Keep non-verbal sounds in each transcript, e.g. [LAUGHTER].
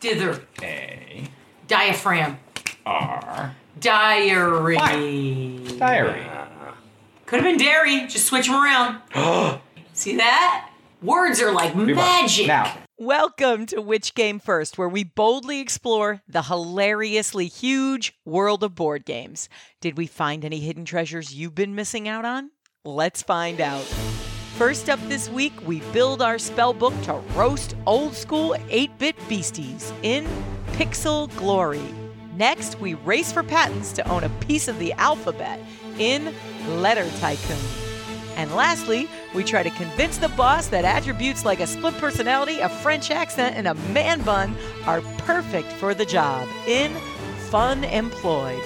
Dither. A Diaphragm. R Diary. diary. Could have been dairy. Just switch them around. [GASPS] See that? Words are like magic. Now, Welcome to Which Game First, where we boldly explore the hilariously huge world of board games. Did we find any hidden treasures you've been missing out on? Let's find out. First up this week, we build our spell book to roast old school 8 bit beasties in Pixel Glory. Next, we race for patents to own a piece of the alphabet in Letter Tycoon. And lastly, we try to convince the boss that attributes like a split personality, a French accent, and a man bun are perfect for the job in Fun Employed.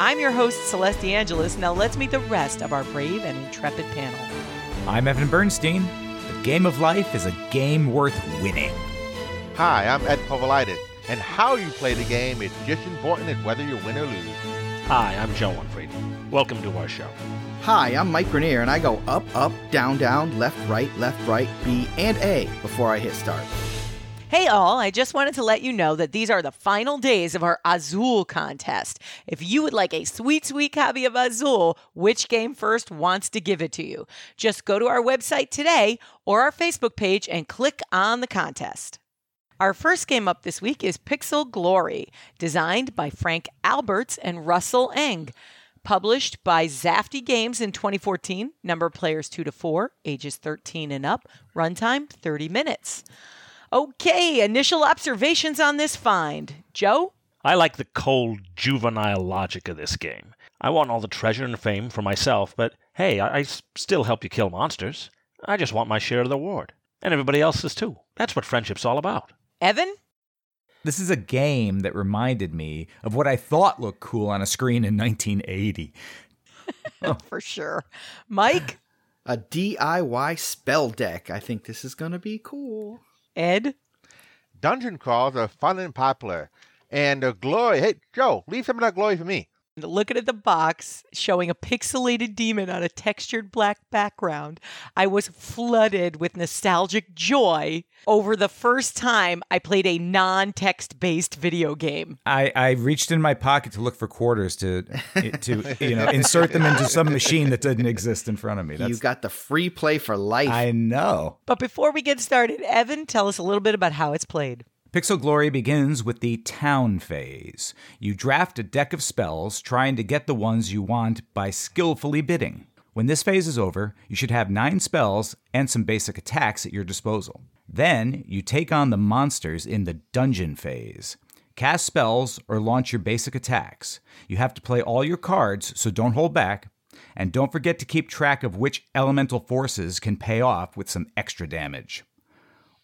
I'm your host, Celeste Angelis. Now let's meet the rest of our brave and intrepid panel. I'm Evan Bernstein. The game of life is a game worth winning. Hi, I'm Ed Povolitis, and how you play the game is just important as whether you win or lose. Hi, I'm Joe Winfried. Welcome to our show. Hi, I'm Mike Grenier, and I go up, up, down, down, left, right, left, right, B, and A before I hit start. Hey, all, I just wanted to let you know that these are the final days of our Azul contest. If you would like a sweet, sweet copy of Azul, which game first wants to give it to you? Just go to our website today or our Facebook page and click on the contest. Our first game up this week is Pixel Glory, designed by Frank Alberts and Russell Eng. Published by Zafty Games in 2014, number of players 2 to 4, ages 13 and up, runtime 30 minutes. Okay, initial observations on this find. Joe? I like the cold, juvenile logic of this game. I want all the treasure and fame for myself, but hey, I still help you kill monsters. I just want my share of the reward. And everybody else's too. That's what friendship's all about. Evan? This is a game that reminded me of what I thought looked cool on a screen in 1980. [LAUGHS] For sure. Mike? A DIY spell deck. I think this is going to be cool. Ed? Dungeon crawls are fun and popular, and the glory. Hey, Joe, leave some of that glory for me. Looking at the box showing a pixelated demon on a textured black background, I was flooded with nostalgic joy over the first time I played a non text based video game. I, I reached in my pocket to look for quarters to to you know insert them into some machine that didn't exist in front of me. That's you got the free play for life. I know. But before we get started, Evan, tell us a little bit about how it's played. Pixel Glory begins with the town phase. You draft a deck of spells, trying to get the ones you want by skillfully bidding. When this phase is over, you should have nine spells and some basic attacks at your disposal. Then you take on the monsters in the dungeon phase. Cast spells or launch your basic attacks. You have to play all your cards, so don't hold back. And don't forget to keep track of which elemental forces can pay off with some extra damage.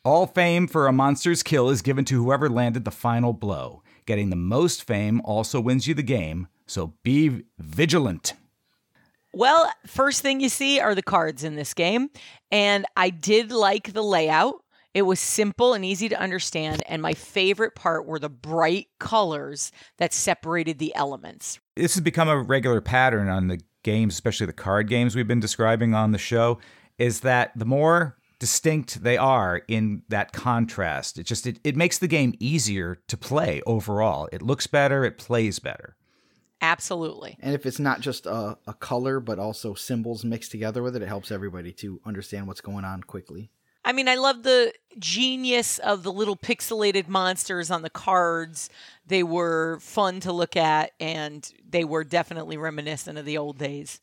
All fame for a monster's kill is given to whoever landed the final blow. Getting the most fame also wins you the game, so be vigilant. Well, first thing you see are the cards in this game, and I did like the layout. It was simple and easy to understand, and my favorite part were the bright colors that separated the elements. This has become a regular pattern on the games, especially the card games we've been describing on the show, is that the more distinct they are in that contrast, it just it, it makes the game easier to play overall. It looks better, it plays better. Absolutely. and if it's not just a, a color, but also symbols mixed together with it, it helps everybody to understand what's going on quickly. I mean, I love the genius of the little pixelated monsters on the cards. They were fun to look at, and they were definitely reminiscent of the old days.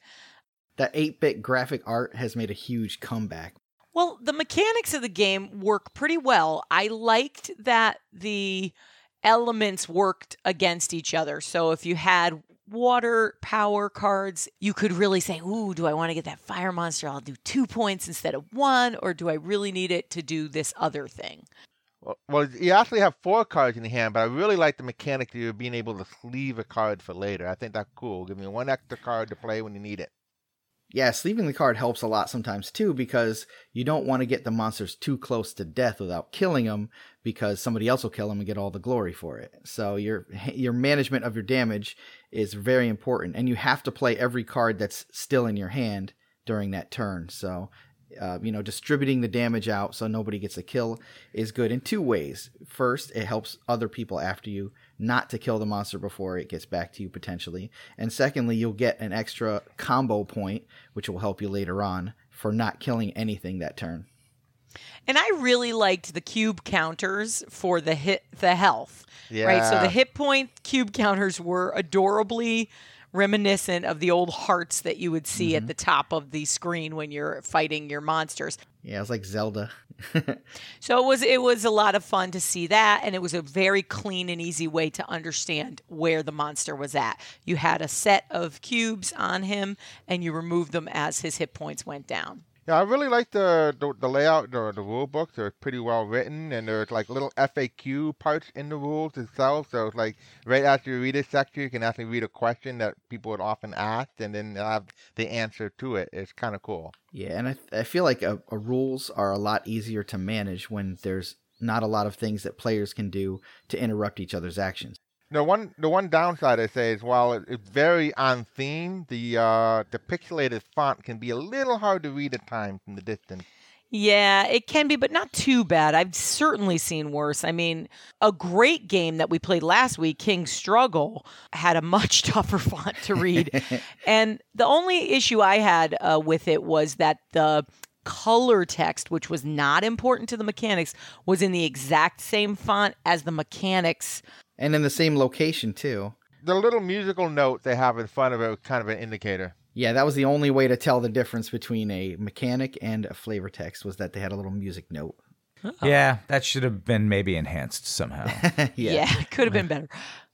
That 8 bit graphic art has made a huge comeback. Well, the mechanics of the game work pretty well. I liked that the elements worked against each other. So if you had water power cards, you could really say, Ooh, do I want to get that fire monster? I'll do two points instead of one, or do I really need it to do this other thing? Well, you actually have four cards in your hand, but I really like the mechanic of you being able to leave a card for later. I think that's cool. Give me one extra card to play when you need it. Yeah, sleeving the card helps a lot sometimes too because you don't want to get the monsters too close to death without killing them because somebody else will kill them and get all the glory for it. So your [LAUGHS] your management of your damage is very important and you have to play every card that's still in your hand during that turn. So Uh, you know, distributing the damage out so nobody gets a kill is good in two ways. First, it helps other people after you not to kill the monster before it gets back to you potentially. And secondly, you'll get an extra combo point, which will help you later on for not killing anything that turn. And I really liked the cube counters for the hit the health. Yeah. Right. So the hit point cube counters were adorably reminiscent of the old hearts that you would see at mm-hmm. the top of the screen when you're fighting your monsters. Yeah, it's like Zelda. [LAUGHS] So it was it was a lot of fun to see that and it was a very clean and easy way to understand where the monster was at. You had a set of cubes on him and you removed them as his hit points went down. Yeah, I really like the, the the layout, the the rule books. They're pretty well written, and there's like little FAQ parts in the rules itself. So it's like right after you read a section, you can actually read a question that people would often ask, and then have the answer to it. It's kind of cool. Yeah, and I, I feel like a, a rules are a lot easier to manage when there's not a lot of things that players can do to interrupt each other's actions. The one the one downside I say is while it, it's very on theme, the uh the pixelated font can be a little hard to read at times from the distance. Yeah, it can be, but not too bad. I've certainly seen worse. I mean, a great game that we played last week, King Struggle, had a much [LAUGHS] tougher font to read. [LAUGHS] and the only issue I had uh, with it was that the color text, which was not important to the mechanics, was in the exact same font as the mechanics. And in the same location, too. The little musical note they have in front of it was kind of an indicator. Yeah, that was the only way to tell the difference between a mechanic and a flavor text was that they had a little music note. Oh. Yeah, that should have been maybe enhanced somehow. [LAUGHS] Yeah, [LAUGHS] could have been better.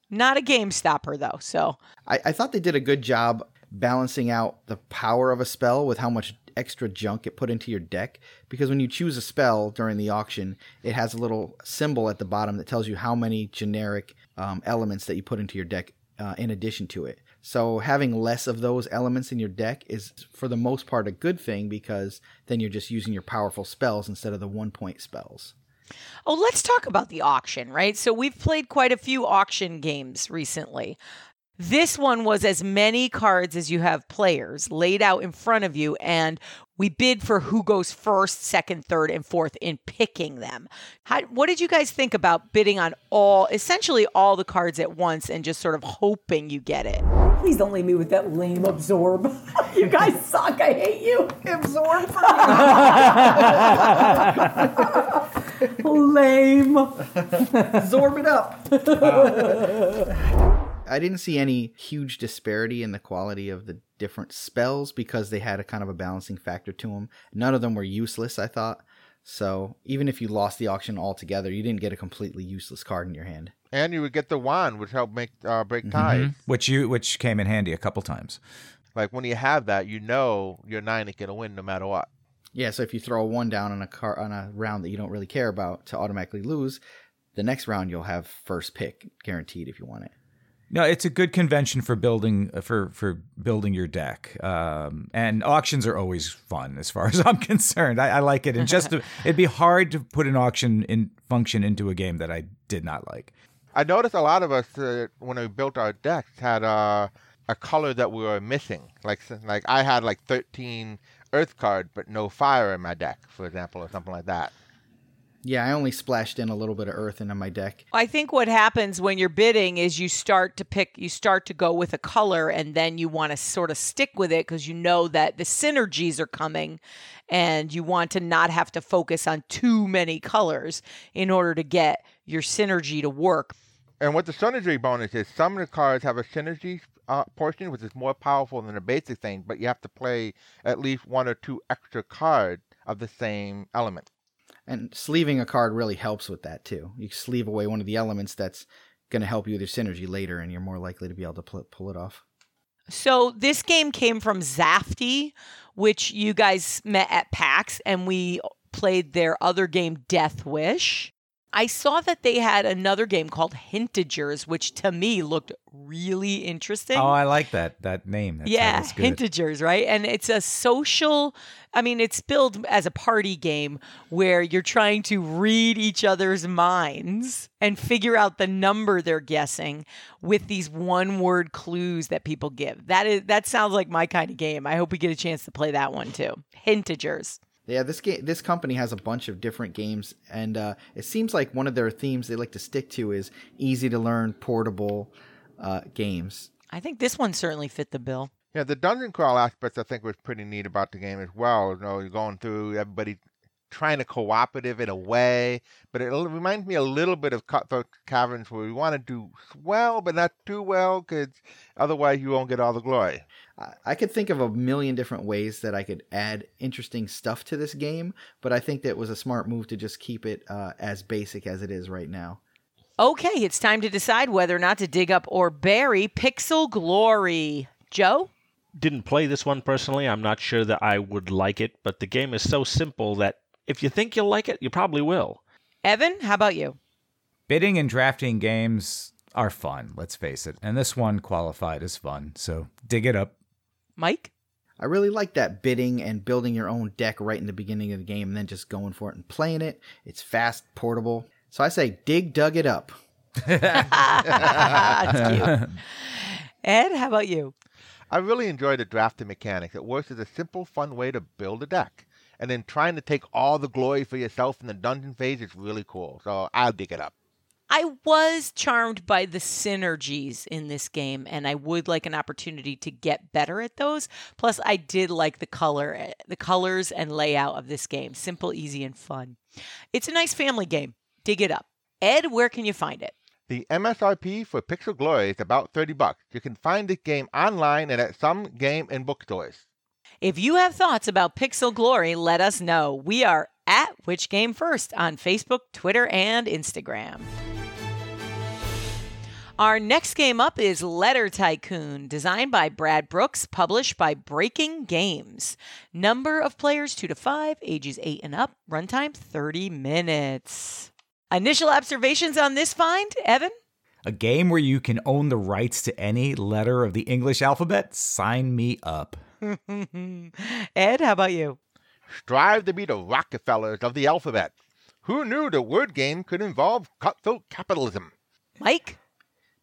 Not a game stopper, though. So I, I thought they did a good job balancing out the power of a spell with how much extra junk it put into your deck. Because when you choose a spell during the auction, it has a little symbol at the bottom that tells you how many generic um, elements that you put into your deck uh, in addition to it. So having less of those elements in your deck is, for the most part, a good thing because then you're just using your powerful spells instead of the one point spells. Oh, let's talk about the auction, right? So we've played quite a few auction games recently. This one was as many cards as you have players laid out in front of you, and we bid for who goes first, second, third, and fourth in picking them. How, what did you guys think about bidding on all, essentially all the cards at once, and just sort of hoping you get it? Please don't leave me with that lame absorb. [LAUGHS] you guys [LAUGHS] suck. I hate you. Absorb for me. [LAUGHS] Lame. absorb it up. I didn't see any huge disparity in the quality of the different spells because they had a kind of a balancing factor to them. None of them were useless, I thought. So even if you lost the auction altogether, you didn't get a completely useless card in your hand. And you would get the wand, which helped make uh, break ties. which you which came in handy a couple times. Like when you have that, you know your nine is gonna win no matter what. Yeah, so if you throw a one down on a car on a round that you don't really care about to automatically lose, the next round you'll have first pick guaranteed if you want it. No, it's a good convention for building uh, for for building your deck. Um, and auctions are always fun, as far [LAUGHS] as I'm concerned. I, I like it, and just to, [LAUGHS] it'd be hard to put an auction in function into a game that I did not like. I noticed a lot of us uh, when we built our decks had uh, a color that we were missing. Like like I had like 13 Earth card, but no fire in my deck, for example, or something like that. Yeah, I only splashed in a little bit of earth into my deck. I think what happens when you're bidding is you start to pick, you start to go with a color, and then you want to sort of stick with it because you know that the synergies are coming, and you want to not have to focus on too many colors in order to get your synergy to work. And what the synergy bonus is, some of the cards have a synergy uh, portion, which is more powerful than the basic thing, but you have to play at least one or two extra cards of the same element. And sleeving a card really helps with that too. You sleeve away one of the elements that's going to help you with your synergy later, and you're more likely to be able to pull, pull it off. So this game came from Zafty, which you guys met at PAX, and we played their other game, Death Wish. I saw that they had another game called Hintagers, which to me looked really interesting. Oh, I like that that name. Yeah. Hintagers, right? And it's a social, I mean, it's billed as a party game where you're trying to read each other's minds and figure out the number they're guessing with these one word clues that people give. That is that sounds like my kind of game. I hope we get a chance to play that one too. Hintagers. Yeah, this game, this company has a bunch of different games, and uh, it seems like one of their themes they like to stick to is easy to learn, portable uh, games. I think this one certainly fit the bill. Yeah, the dungeon crawl aspects I think was pretty neat about the game as well. You know, you're going through everybody trying to cooperative in a way, but it reminds me a little bit of Cutthroat Caverns where we want to do well, but not too well, because otherwise you won't get all the glory. I- I could think of a million different ways that I could add interesting stuff to this game, but I think that was a smart move to just keep it uh, as basic as it is right now. Okay, it's time to decide whether or not to dig up or bury Pixel Glory. Joe? Didn't play this one personally. I'm not sure that I would like it, but the game is so simple that if you think you'll like it, you probably will. Evan, how about you? Bidding and drafting games are fun, let's face it. And this one qualified as fun, so dig it up. Mike? I really like that bidding and building your own deck right in the beginning of the game and then just going for it and playing it. It's fast, portable. So I say dig dug it up. [LAUGHS] [LAUGHS] That's cute. Ed, how about you? I really enjoy the drafting mechanics. It works as a simple, fun way to build a deck. And then trying to take all the glory for yourself in the dungeon phase is really cool. So I'll dig it up. I was charmed by the synergies in this game, and I would like an opportunity to get better at those. Plus, I did like the color, eh, the colors and layout of this game. Simple, easy, and fun. It's a nice family game. Dig it up. Ed, where can you find it? The MSRP for Pixel Glory is about 30 bucks. You can find this game online and at some game and bookstores. If you have thoughts about Pixel Glory, let us know. We are at Which Game First on Facebook, Twitter, and Instagram. Our next game up is Letter Tycoon, designed by Brad Brooks, published by Breaking Games. Number of players 2 to 5, ages 8 and up, runtime 30 minutes. Initial observations on this find, Evan? A game where you can own the rights to any letter of the English alphabet? Sign me up. [LAUGHS] Ed, how about you? Strive to be the Rockefellers of the alphabet. Who knew the word game could involve cutthroat capitalism? Mike?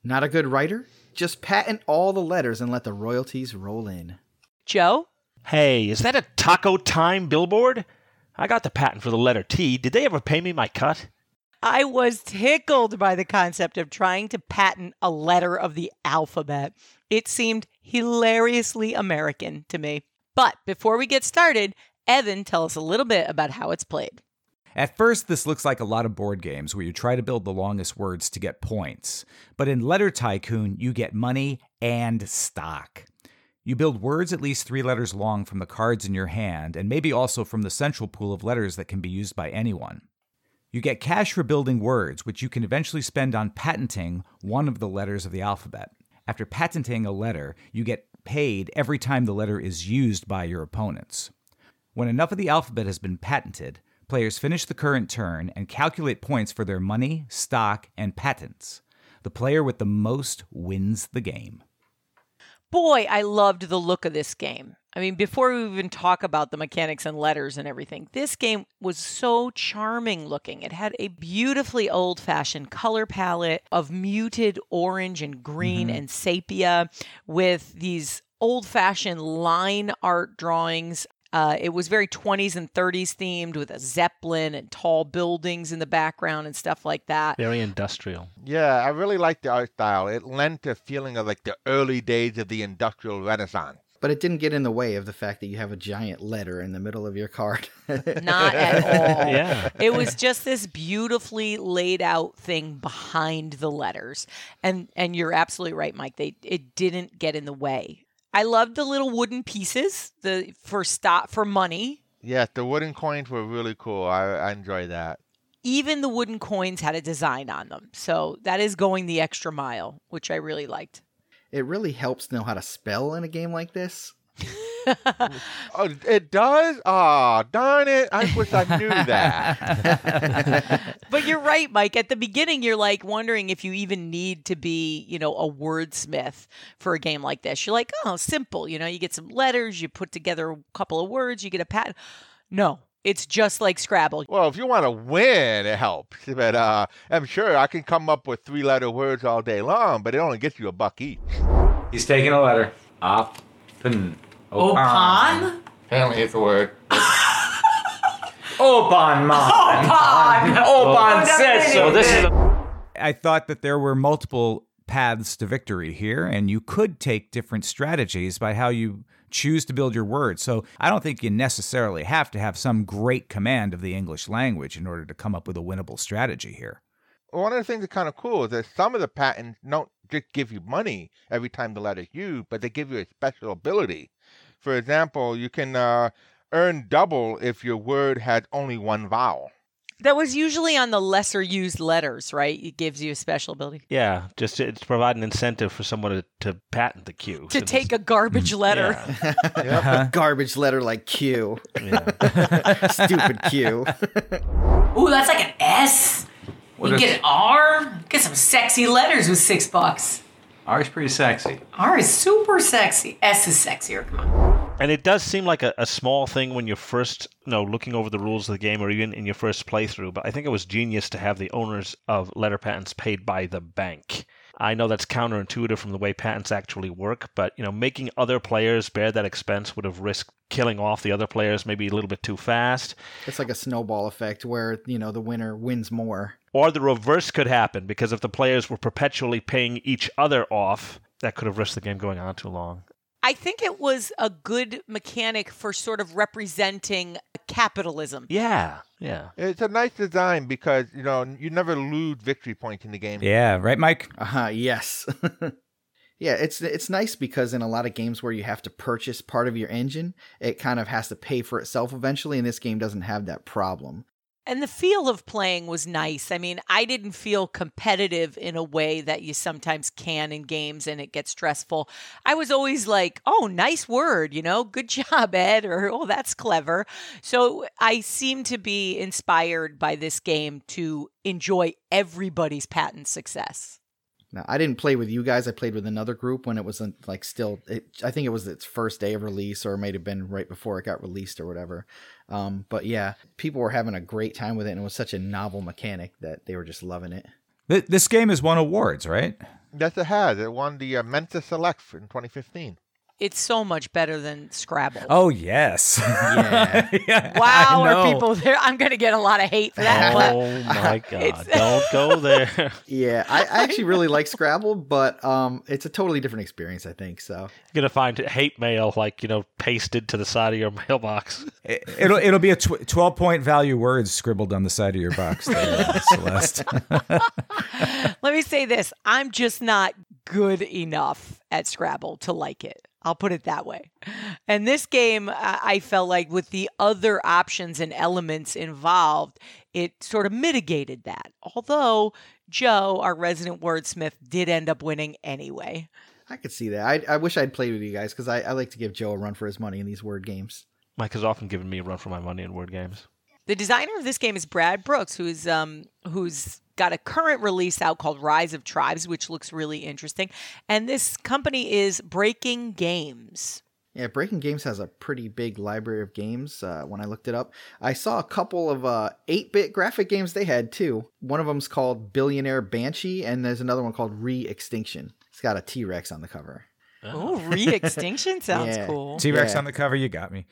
Not a good writer? Just patent all the letters and let the royalties roll in. Joe? Hey, is that a Taco Time billboard? I got the patent for the letter T. Did they ever pay me my cut? I was tickled by the concept of trying to patent a letter of the alphabet. It seemed hilariously American to me. But before we get started, Evan, tell us a little bit about how it's played. At first, this looks like a lot of board games where you try to build the longest words to get points. But in Letter Tycoon, you get money and stock. You build words at least three letters long from the cards in your hand, and maybe also from the central pool of letters that can be used by anyone. You get cash for building words, which you can eventually spend on patenting one of the letters of the alphabet. After patenting a letter, you get paid every time the letter is used by your opponents. When enough of the alphabet has been patented, players finish the current turn and calculate points for their money, stock, and patents. The player with the most wins the game. Boy, I loved the look of this game. I mean, before we even talk about the mechanics and letters and everything, this game was so charming looking. It had a beautifully old fashioned color palette of muted orange and green and sepia with these old fashioned line art drawings. Uh, it was very 20s and 30s themed with a zeppelin and tall buildings in the background and stuff like that. Very industrial. Yeah, I really like the art style. It lent a feeling of like the early days of the Industrial Renaissance. But it didn't get in the way of the fact that you have a giant letter in the middle of your card. [LAUGHS] Not at [LAUGHS] all. Yeah. It was just this beautifully laid out thing behind the letters. And and you're absolutely right, Mike. They it didn't get in the way. I loved the little wooden pieces, the for stop for money. Yes, the wooden coins were really cool. I, I enjoyed that. Even the wooden coins had a design on them. So that is going the extra mile, which I really liked. It really helps know how to spell in a game like this. [LAUGHS] Oh, it does? Oh, darn it. I wish I knew [LAUGHS] that. But you're right, Mike. At the beginning, you're like wondering if you even need to be, you know, a wordsmith for a game like this. You're like, oh, simple. You know, you get some letters, you put together a couple of words, you get a pattern. No, it's just like Scrabble. well, if you want to win, it helps. [LAUGHS] But uh, I'm sure I can come up with three letter words all day long, but it only gets you a buck each. He's taking a letter. Op. Pen. Opan? Apparently, it's a word. Oban man. Oban. Oban Oh, says so. So this is I thought that there were multiple paths to victory here, and you could take different strategies by how you choose to build your words. So I don't think you necessarily have to have some great command of the English language in order to come up with a winnable strategy here. One of the things that's kind of cool is that some of the patents don't just give you money every time the letter's used, but they give you a special ability. For example, you can uh, earn double if your word has only one vowel. That was usually on the lesser used letters, right? It gives you a special ability. yeah, just to, to provide an incentive for someone to, to patent the Q. To take a garbage mm. letter. Yeah, [LAUGHS] a uh-huh. Garbage letter like Q. yeah. [LAUGHS] [LAUGHS] Stupid Q. Ooh, that's like an S. You can get an R. Get some sexy letters with six bucks. R is pretty sexy. R is super sexy. S is sexier. Come on. And it does seem like a, a small thing when you're first, you know, looking over the rules of the game or even in your first playthrough, but I think it was genius to have the owners of letter patents paid by the bank. I know that's counterintuitive from the way patents actually work, but you know, making other players bear that expense would have risked killing off the other players maybe a little bit too fast. It's like a snowball effect where, you know, the winner wins more. Or the reverse could happen because if the players were perpetually paying each other off, that could have risked the game going on too long. I think it was a good mechanic for sort of representing capitalism. Yeah, yeah. It's a nice design because you know you never lose victory points in the game. Yeah, right, Mike? Uh-huh, yes. [LAUGHS] yeah, it's it's nice because in a lot of games where you have to purchase part of your engine, it kind of has to pay for itself eventually, and this game doesn't have that problem. And the feel of playing was nice. I mean, I didn't feel competitive in a way that you sometimes can in games and it gets stressful. I was always like, oh, nice word, you know, good [LAUGHS] job, Ed, or oh, that's clever. So I seem to be inspired by this game to enjoy everybody's patent success. Now, I didn't play with you guys. I played with another group when it was not like still. It, I think it was its first day of release, or it might have been right before it got released, or whatever. Um, but yeah, people were having a great time with it, and it was such a novel mechanic that they were just loving it. This game has won awards, right? Yes, it has. It won the uh, Mensa Select in 2015. It's so much better than Scrabble. Oh, yes. Yeah. [LAUGHS] Yeah, wow, are people there? I'm going to get a lot of hate for that. but Oh my [LAUGHS] god! Don't go there. [LAUGHS] Yeah, I, I actually really like Scrabble, but um, it's a totally different experience. I think so. You're gonna find hate mail like you know pasted to the side of your mailbox. It- It'll it'll be a tw- twelve point value words scribbled on the side of your box, there, uh, Celeste. Let me say this I'm just not good enough at Scrabble to like it. I'll put it that way. And this game, I I felt like with the other options and elements involved, it sort of mitigated that. Although Joe, our resident wordsmith, did end up winning anyway. I could see that. I, I wish I'd played with you guys because I, I like to give Joe a run for his money in these word games. Mike has often given me a run for my money in word games. The designer of this game is Brad Brooks, who's um who's got a current release out called Rise of Tribes, which looks really interesting. And this company is Breaking Games. Yeah, Breaking Games has a pretty big library of games. Uh, when I looked it up, I saw a couple of uh, 8-bit graphic games they had too. One of them's called Billionaire Banshee, and there's another one called Re-Extinction. It's got a T-Rex on the cover. Oh, re-extinction [LAUGHS] sounds Yeah. cool. T Rex Yeah. on the cover, you got me.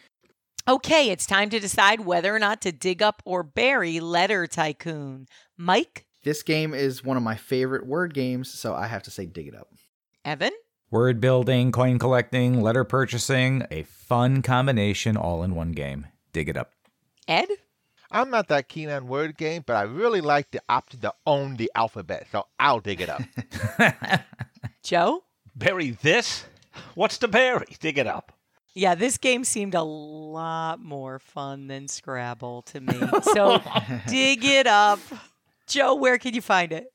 Okay, it's time to decide whether or not to dig up or bury Letter Tycoon. Mike, This game is one of my favorite word games, so I have to say dig it up. Evan, Word building, coin collecting, letter purchasing, a fun combination all in one game. Dig it up. Ed, I'm not that keen on word game, but I really like the option to own the alphabet, so I'll dig it up. [LAUGHS] Joe. Bury this? What's to bury? Dig it up. Yeah, this game seemed a lot more fun than Scrabble to me. So [LAUGHS] dig it up. Joe, where can you find it?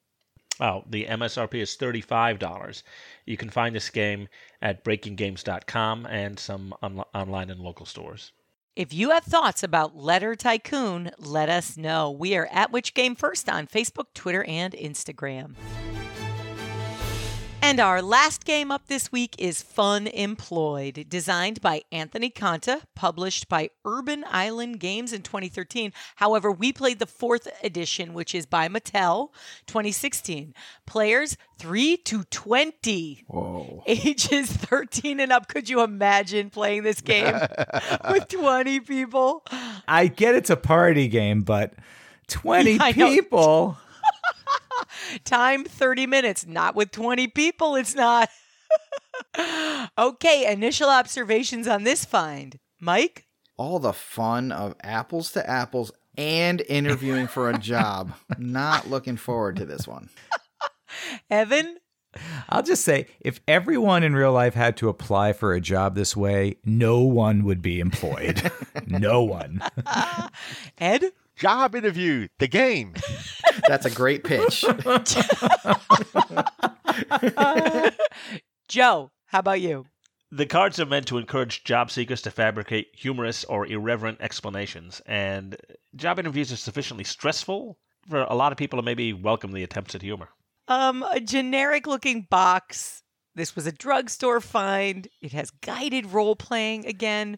Oh, the MSRP is $35. You can find this game at breakinggames.com and some on- online and local stores. If you have thoughts about Letter Tycoon, let us know. We are at Which Game First on Facebook, Twitter, and Instagram. And our last game up this week is Fun Employed, designed by Anthony Conta, published by Urban Island Games in 2013. However, we played the fourth edition, which is by Mattel, 2016. Players 3 to 20. Whoa. Ages 13 and up. Could you imagine playing this game [LAUGHS] with 20 people? I get it's a party game, but 20 [LAUGHS] Yeah, people. [LAUGHS] Time 30 minutes. Not with 20 people, it's not. [LAUGHS] okay, initial observations on this find. Mike? All the fun of apples to apples and interviewing for a job. [LAUGHS] Not looking forward to this one. Evan? I'll just say if everyone in real life had to apply for a job this way, no one would be employed. [LAUGHS] no one. Ed? Job interview, the game. [LAUGHS] That's a great pitch. [LAUGHS] Joe, how about you? The cards are meant to encourage job seekers to fabricate humorous or irreverent explanations, and job interviews are sufficiently stressful for a lot of people to maybe welcome the attempts at humor. Um, a generic looking box. This was a drugstore find. It has guided role playing again.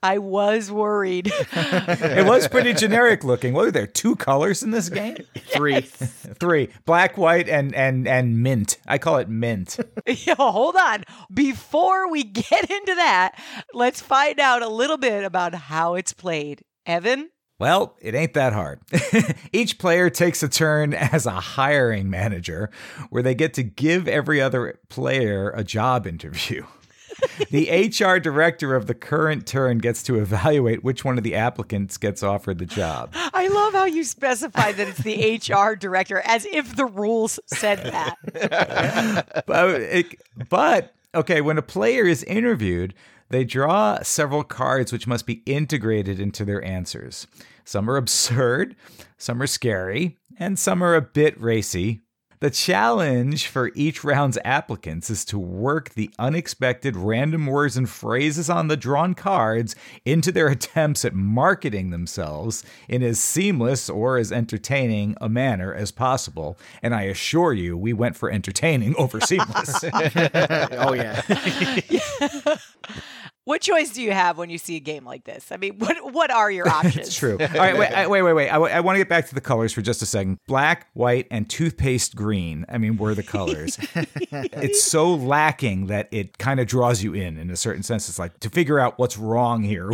I was worried. [LAUGHS] It was pretty generic looking. What were there? Two colors in this game? [LAUGHS] Three. [LAUGHS] Three. Black, white, and and and mint. I call it mint. Yo, hold on. Before we get into that, let's find out a little bit about how it's played. Evan? Well, it ain't that hard. [LAUGHS] Each player takes a turn [LAUGHS] as a hiring manager where they get to give every other player a job interview. [LAUGHS] the HR director of the current turn gets to evaluate which one of the applicants gets offered the job. I love how you specify that it's the HR director as if the rules said that. but, it, but okay, when a player is interviewed, they draw several cards which must be integrated into their answers. Some are absurd, some are scary, and some are a bit racy. The challenge for each round's applicants is to work the unexpected random words and phrases on the drawn cards into their [LAUGHS] attempts at marketing themselves in as seamless or as entertaining a manner as possible. And I assure you, we went for entertaining over seamless. [LAUGHS] oh, yeah. [LAUGHS] What choice do you have when you see a game like this? I mean, [LAUGHS] what what are your [LAUGHS] options? It's true. [LAUGHS] All right, wait, I- wait, wait, wait. I, want to get back to the colors for just a second. Black, white, and toothpaste green. I mean, were the colors. it's so lacking that it kind of draws you in, in a certain sense. It's like to figure out what's wrong here.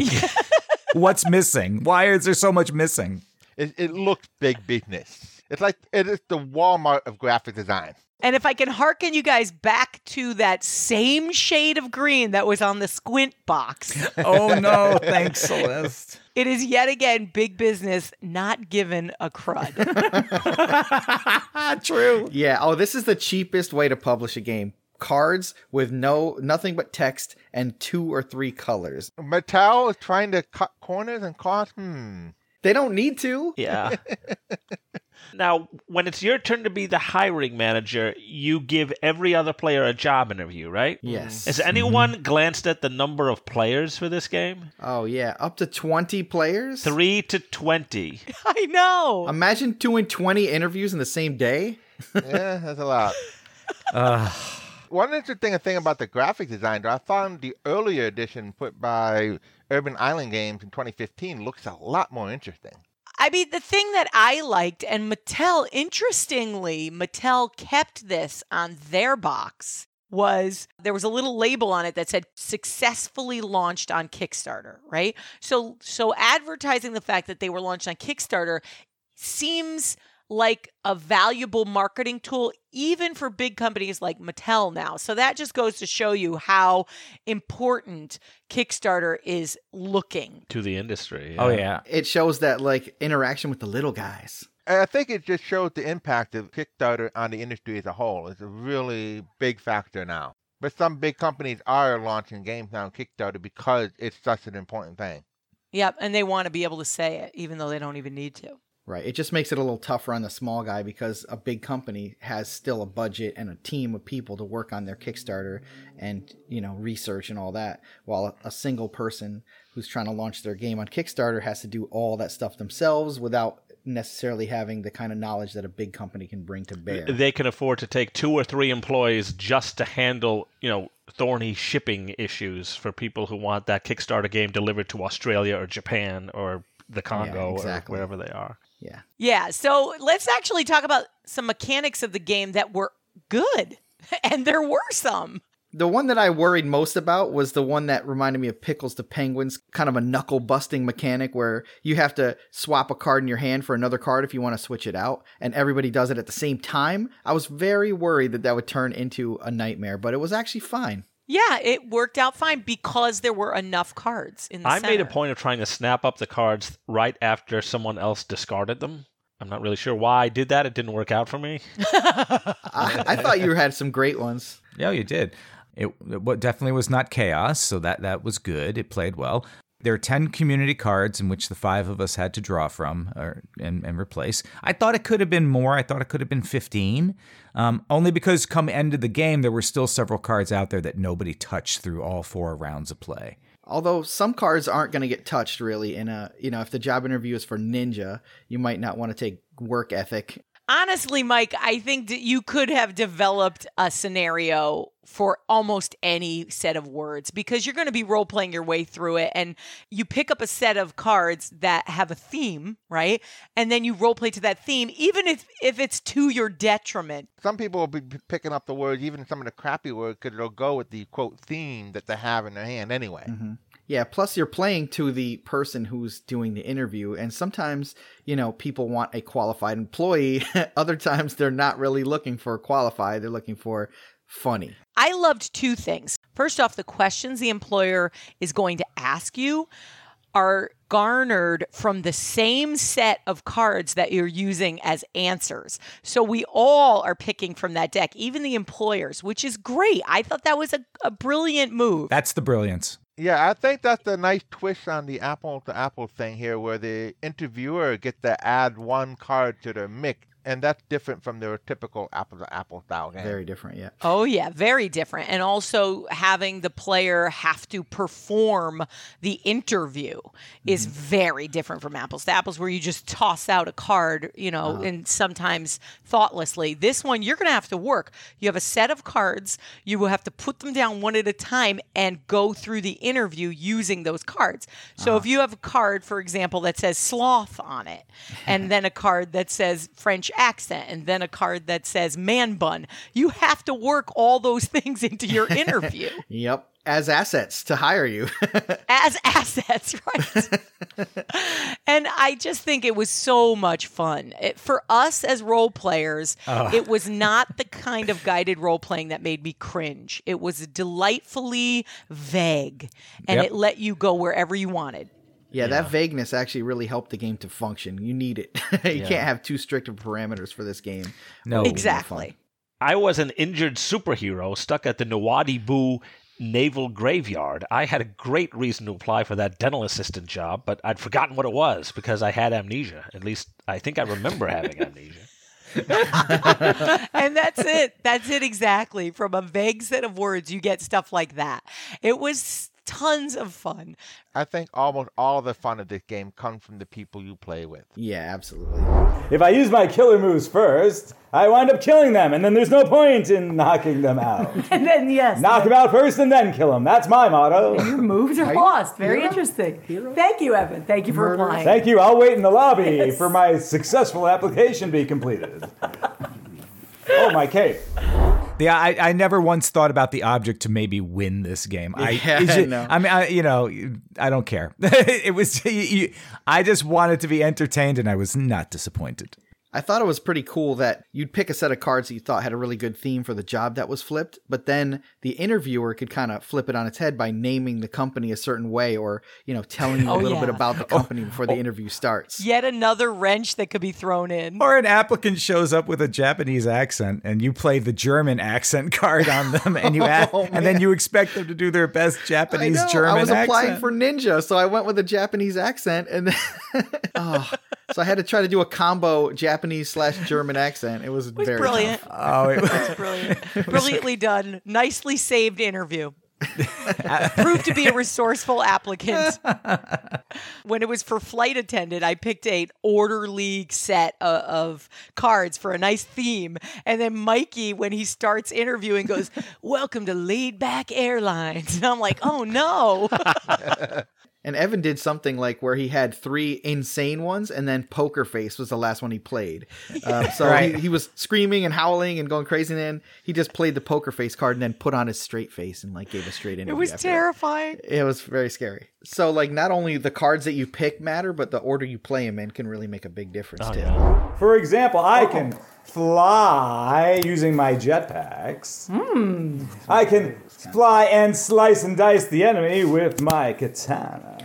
what's missing? Why is there so much missing? It, it looks big business. It's like it is the Walmart of graphic design. And if I can hearken you guys back to that same shade of green that was on the squint box, [LAUGHS] Oh no! Thanks, Celeste. it is yet again big business not given a crud. [LAUGHS] True. Yeah. Oh, this is the cheapest way to publish a game. Cards with no nothing but text and two or three colors. Mattel is trying to cut corners and cost. Hmm. They don't need to. [LAUGHS] Yeah. Now, when it's your turn to be the hiring manager, you give every other player a job interview, right? Yes. Has anyone mm-hmm. glanced at the number of players for this game? Oh yeah, up to twenty players. Three to twenty. [LAUGHS] I know. Imagine doing twenty interviews in the same day. [LAUGHS] Yeah, that's a lot. [LAUGHS] One interesting thing about the graphic design, though, I found the earlier edition put by Urban Island Games in 2015 looks a lot more interesting. I mean, the thing that I liked, and Mattel, interestingly, Mattel kept this on their box, was there was a little label on it that said successfully launched on Kickstarter, right? So so advertising the fact that they were launched on Kickstarter seems like a valuable marketing tool even for big companies like Mattel now. So that just goes to show you how important Kickstarter is looking. To the industry. Oh yeah. It shows that like interaction with the little guys. I think it just shows the impact of Kickstarter on the industry as a whole. It's a really big factor now. But some big companies are launching games now on Kickstarter because it's such an important thing. Yep, and they want to be able to say it even though they don't even need to. Right. It just makes it a little tougher on the small guy because a big company has still a budget and a team of people to work on their Kickstarter and, you know, research and all that. While a single person who's trying to launch their game on Kickstarter has to do all that stuff themselves without necessarily having the kind of knowledge that a big company can bring to bear. They can afford to take two or three employees just to handle, you know, thorny shipping issues for people who want that Kickstarter game delivered to Australia or Japan or the Congo exactly. or wherever they are. Yeah. Yeah, so let's actually talk about some mechanics of the game that were good. [LAUGHS] And there were some. The one that I worried most about was the one that reminded me of Pickles to Penguins, kind of a knuckle busting mechanic where you have to swap a card in your hand for another card if you want to switch it out, and everybody does it at the same time. I was very worried that that would turn into a nightmare, but it was actually fine. Yeah, it worked out fine because there were enough cards in the I made a point of trying to snap up the cards right after someone else discarded them. I'm not really sure why I did that. It didn't work out for me. [LAUGHS] I, I thought you had some great ones. Yeah, you did. It, it definitely was not chaos, so that that was good. It played well. There are ten community cards in which the five of us had to draw from or, and, and replace. I thought it could have been more. I thought it could have been fifteen, um, only because come end of the game there were still several cards out there that nobody touched through all four rounds of play. Although some cards aren't going to get touched really in a, you know, if the job interview is for ninja, you might not want to take work ethic. Honestly, Mike, I think that you could have developed a scenario for almost any set of words because you're going to be role playing your way through it and you pick up a set of cards that have a theme, right? And then you role play to that theme even if if it's to your detriment. Some people will be picking up the words, even some of the crappy words, because it'll go with the quote theme that they have in their hand anyway. Mm-hmm. Yeah, plus you're playing to the person who's doing the interview, and sometimes, you know, people want a qualified employee. [LAUGHS] Other times they're not really looking for qualified, they're looking for funny. I loved two things. First off, the questions the employer is going to ask you are garnered from the same set of cards that you're using as answers. So we all are picking from that deck, even the employers, which is great. I thought that was a, a brilliant move. That's the brilliance. Yeah, I think that's a nice twist on the apple to apple thing here, where the interviewer gets to add one card to their mix, and that's different from their typical apple to apple style game. Very different, yeah. Oh, yeah, very different. And also having the player have to perform the interview is mm-hmm. very different from apples to apples, where you just toss out a card, you know, uh-huh. and sometimes thoughtlessly. This one, you're going to have to work. You have a set of cards, you will have to put them down one at a time and go through the interview using those cards. So if uh-huh. you have a card, for example, that says sloth on it, and [LAUGHS] then a card that says French accent, and then a card that says man bun, you have to work all those [LAUGHS] things into your interview [LAUGHS] Yep. As assets to hire you. [LAUGHS] as assets, right? and I just think it was so much fun. It, for us as role players, it was not the kind of guided role playing that made me cringe. It was delightfully vague and Yep. it let you go wherever you wanted. Yeah, that vagueness actually really helped the game to function. You need it. [LAUGHS] you can't have too strict of parameters for this game. No. Oh, or it won't be Exactly. I was an injured superhero stuck at the Nawadi Boo Naval Graveyard. I had a great reason to apply for that dental assistant job, but I'd forgotten what it was because I had amnesia. At least I think I remember having [LAUGHS] amnesia. and that's it. That's it exactly. From a vague set of words, you get stuff like that. It was tons of fun. I think almost all the fun of this game comes from the people you play with. Yeah, absolutely. If I use my killer moves first, I wind up killing them, and then there's no point in knocking them out. [LAUGHS] And then, yes. Knock them out first and then kill them. That's my motto. Your moves are lost. Very interesting. Thank you, Evan. Thank you for replying. Thank you. I'll wait in the lobby for my successful application to be completed. [LAUGHS] oh, my cape. Yeah, I, I never once thought about the object to maybe win this game. I, Yeah, it's I ju- know. I mean, I, you know, I don't care. [LAUGHS] it was, [LAUGHS] you, you- I just wanted to be entertained, and I was not disappointed. I thought it was pretty cool that you'd pick a set of cards that you thought had a really good theme for the job that was flipped, but then the interviewer could kind of flip it on its head by naming the company a certain way or, you know, telling you a Oh, little bit about the oh, company before the oh. interview starts. Yet another wrench that could be thrown in. Or an applicant shows up with a Japanese accent, and you play the German accent [LAUGHS] card on them, and you act, [LAUGHS] Oh, and then you expect them to do their best I Japanese know. German I was applying accent. for Ninja, so I went with a Japanese accent, and then, [LAUGHS] oh, so I had to try to do a combo Japanese slash German accent. It was, It was very brilliant. tough. oh, it was, Brilliant. [LAUGHS] Brilliantly done. Nicely saved interview. Proved to be a resourceful applicant. when it was for flight attendant, I picked a order league set of, of cards for a nice theme, and then Mikey, when he starts interviewing, goes, "Welcome to Laid Back Airlines," and I'm like, "Oh no." [LAUGHS] And Evan did something like where he had three insane ones, and then Poker Face was the last one he played. [LAUGHS] Um, so Right. he, he was screaming and howling and going crazy, and then he just played the Poker Face card and then put on his straight face and like gave a straight interview. It was after that. terrifying. It was very scary. So like not only the cards that you pick matter, but the order you play them in can really make a big difference Oh, too. yeah. For example, I can fly using my jetpacks. Hmm. I can fly and slice and dice the enemy with my katana.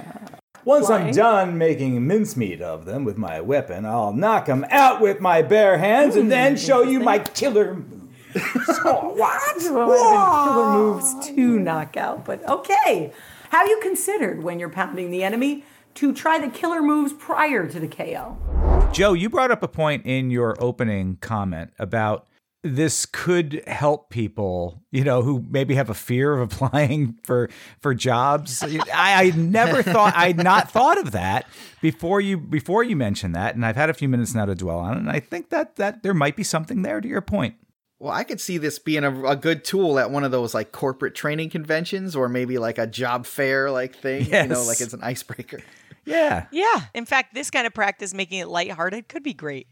Once I'm done making mincemeat of them with my weapon, I'll knock them out with my bare hands and hmm, then show you my killer [LAUGHS] moves. [LAUGHS] What? Well, it have been killer moves to knock out, but okay. Have you considered when you're pounding the enemy to try the killer moves prior to the KO? Joe, you brought up a point in your opening comment about this could help people, you know, who maybe have a fear of [LAUGHS] applying for for jobs. I, I never thought I'd not thought of that before you before you mentioned that, and I've had a few minutes now to dwell on it, and I think that that there might be something there to your point. Well, I could see this being a, a good tool at one of those like corporate training conventions or maybe like a job fair like thing. yes. You know, like it's an icebreaker. Yeah. Yeah. In fact, this kind of practice, making it lighthearted, could be great.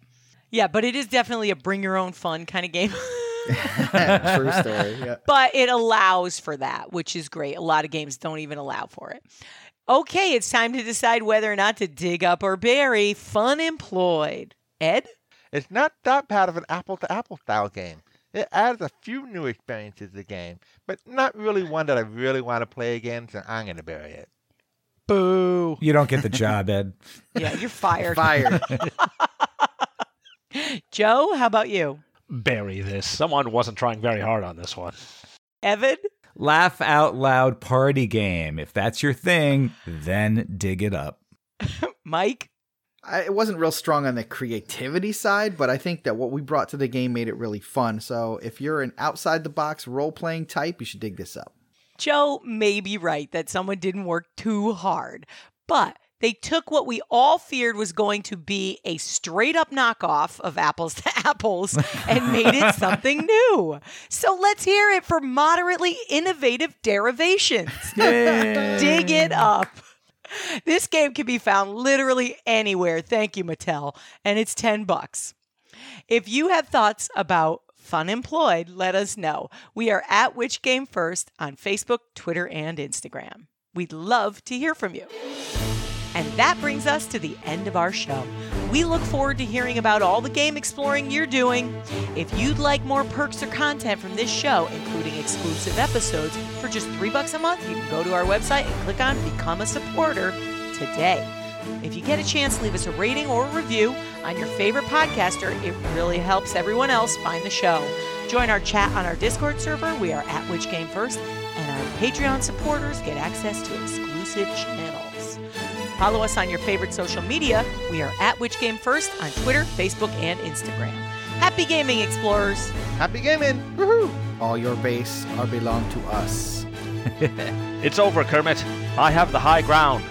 Yeah, but it is definitely a bring your own fun kind of game. [LAUGHS] True story. Yeah. but it allows for that, which is great. A lot of games don't even allow for it. Okay, it's time to decide whether or not to dig up or bury Funemployed. Ed? It's not that bad of an apple to apple style game. It adds a few new experiences to the game, but not really one that I really want to play again, so I'm going to bury it. Boo. You don't get the job, Ed. [LAUGHS] Yeah, you're fired. Fired. [LAUGHS] Joe, how about you? Bury this. Someone wasn't trying very hard on this one. Evan? Laugh out loud party game. If that's your thing, then dig it up. [LAUGHS] Mike? I it wasn't real strong on the creativity side, but I think that what we brought to the game made it really fun. So if you're an outside the box role playing type, you should dig this up. Joe may be right that someone didn't work too hard, but they took what we all feared was going to be a straight up knockoff of apples [LAUGHS] to apples and made it something [LAUGHS] new. So let's hear it for moderately innovative derivations. [LAUGHS] Dig it up. This game can be found literally anywhere. Thank you, Mattel. And it's 10 bucks. If you have thoughts about Funemployed, let us know. We are at Which Game First on Facebook, Twitter, and Instagram. We'd love to hear from you. And that brings us to the end of our show. We look forward to hearing about all the game exploring you're doing. If you'd like more perks or content from this show, including exclusive episodes, for just three bucks a month, you can go to our website and click on Become a Supporter today. If you get a chance, leave us a rating or a review on your favorite podcaster. It really helps everyone else find the show. Join our chat on our Discord server. We are at Which Game First, and our Patreon supporters get access to exclusive channels. Follow us on your favorite social media. We are at Which Game First on Twitter, Facebook, and Instagram. Happy gaming, explorers! Happy gaming! Woohoo! All your base are belong to us. [LAUGHS] It's over, Kermit. I have the high ground.